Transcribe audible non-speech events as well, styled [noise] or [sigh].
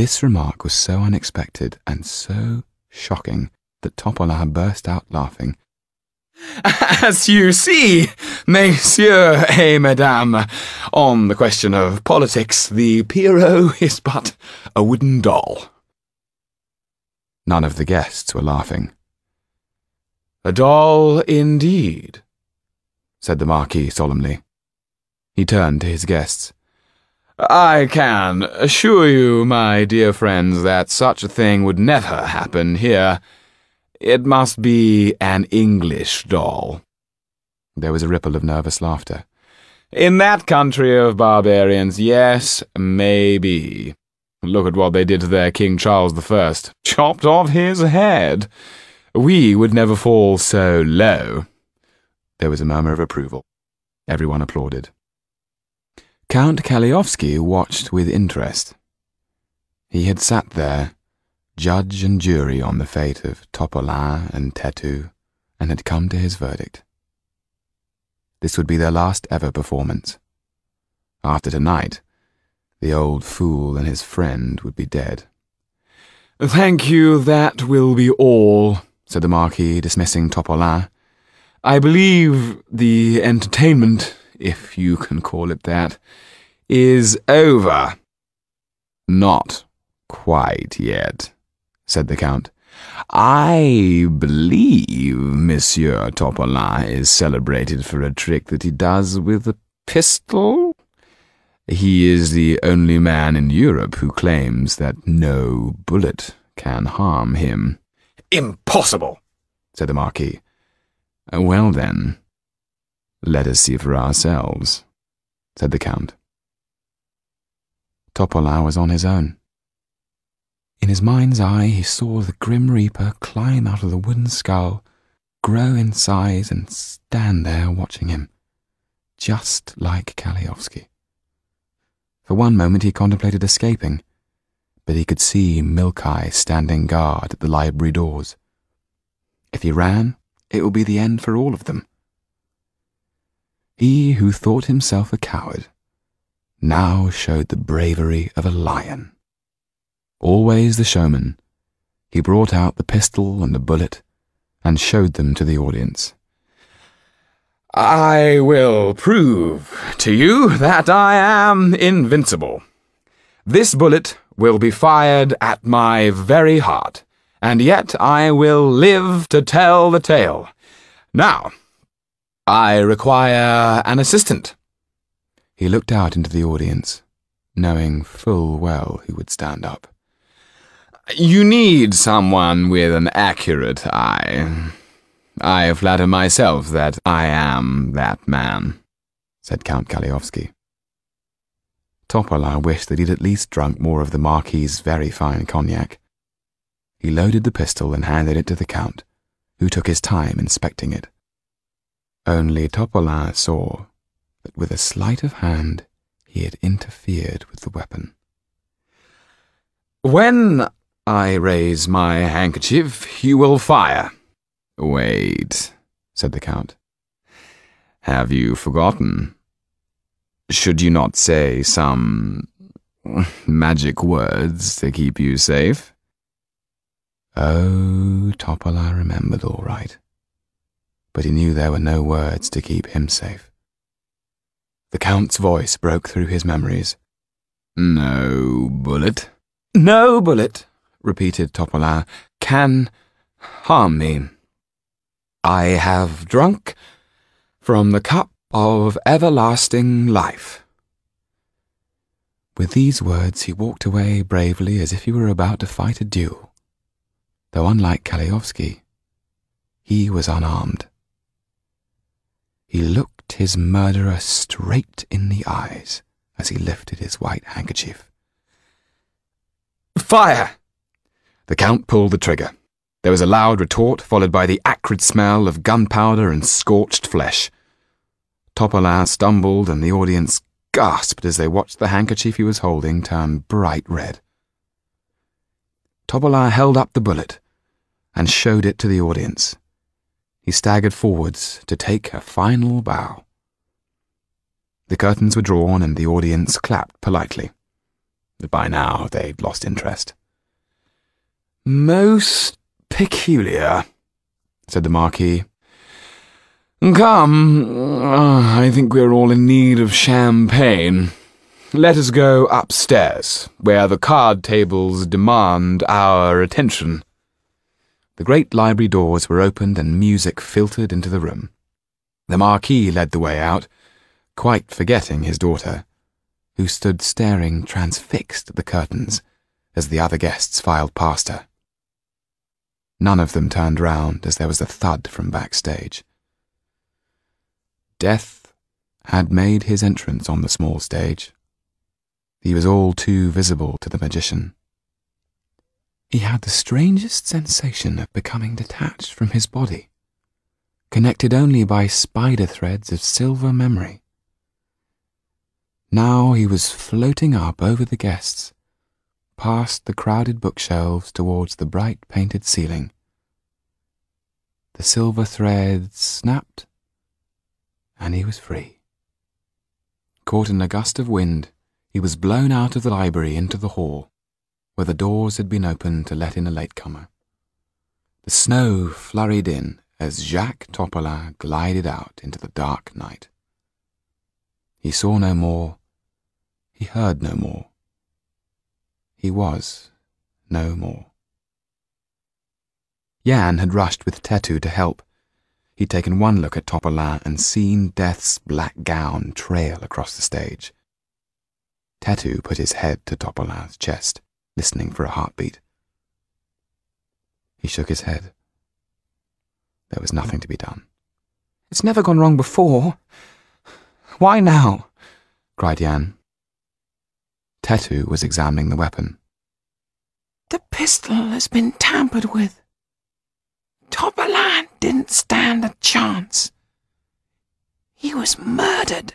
This remark was so unexpected and so shocking that Topolain burst out laughing. [laughs] As you see, messieurs et mesdames, on the question of politics, the Pierrot is but a wooden doll. None of the guests were laughing. A doll indeed, said the Marquis solemnly. He turned to his guests. I can assure you, my dear friends, that such a thing would never happen here. It must be an English doll. There was a ripple of nervous laughter. In that country of barbarians, yes, maybe. Look at what they did to their King Charles I. Chopped off his head. We would never fall so low. There was a murmur of approval. Everyone applauded. Count Kalliovski watched with interest. He had sat there, judge and jury on the fate of Topolain and Tetu, and had come to his verdict. This would be their last ever performance. After tonight, the old fool and his friend would be dead. Thank you, that will be all, said the Marquis, dismissing Topolain. I believe the entertainment, if you can call it that, is over. Not quite yet, said the Count. I believe Monsieur Topolain is celebrated for a trick that he does with a pistol. He is the only man in Europe who claims that no bullet can harm him. Impossible, said the Marquis. Well then, let us see for ourselves, said the Count. Topolain was on his own. In his mind's eye, he saw the Grim Reaper climb out of the wooden skull, grow in size, and stand there watching him, just like Kalliovski. For one moment he contemplated escaping, but he could see Milkai standing guard at the library doors. If he ran, it would be the end for all of them. He who thought himself a coward now showed the bravery of a lion. Always the showman, he brought out the pistol and the bullet and showed them to the audience. I will prove to you that I am invincible. This bullet will be fired at my very heart, and yet I will live to tell the tale. Now, I require an assistant. He looked out into the audience, knowing full well who would stand up. You need someone with an accurate eye. I flatter myself that I am that man, said Count Kalliovski. Topolain wished that he'd at least drunk more of the Marquis's very fine cognac. He loaded the pistol and handed it to the Count, who took his time inspecting it. Only Topolain saw that with a sleight of hand he had interfered with the weapon. When I raise my handkerchief, you will fire. Wait, said the Count. Have you forgotten? Should you not say some magic words to keep you safe? Oh, Topolain remembered all right. But he knew there were no words to keep him safe. The Count's voice broke through his memories. No bullet? No bullet, repeated Topolain, can harm me. I have drunk from the cup of everlasting life. With these words, he walked away bravely as if he were about to fight a duel, though unlike Kalliovski, he was unarmed. He looked his murderer straight in the eyes as he lifted his white handkerchief. Fire! The Count pulled the trigger. There was a loud retort, followed by the acrid smell of gunpowder and scorched flesh. Topolain stumbled, and the audience gasped as they watched the handkerchief he was holding turn bright red. Topolain held up the bullet and showed it to the audience. He staggered forwards to take a final bow. The curtains were drawn and the audience clapped politely. But By now they'd lost interest. Most peculiar, said the Marquis. Come, I think we're all in need of champagne. Let us go upstairs, where the card tables demand our attention. The great library doors were opened and music filtered into the room. The Marquis led the way out, quite forgetting his daughter, who stood staring transfixed at the curtains as the other guests filed past her. None of them turned round as there was a thud from backstage. Death had made his entrance on the small stage. He was all too visible to the magician. He had the strangest sensation of becoming detached from his body, connected only by spider threads of silver memory. Now he was floating up over the guests, past the crowded bookshelves towards the bright painted ceiling. The silver threads snapped and he was free. Caught in a gust of wind, he was blown out of the library into the hall, where the doors had been opened to let in a latecomer. The snow flurried in as Jacques Topolain glided out into the dark night. He saw no more, he heard no more, he was no more. Yann had rushed with Tetu to help, He'd taken one look at Topolain and seen Death's black gown trail across the stage. Tetu put his head to Topolain's chest, listening for a heartbeat. He shook his head. There was nothing to be done. It's never gone wrong before. Why now? cried Yann. Tetu was examining the weapon. The pistol has been tampered with. Topolain didn't stand a chance. He was murdered.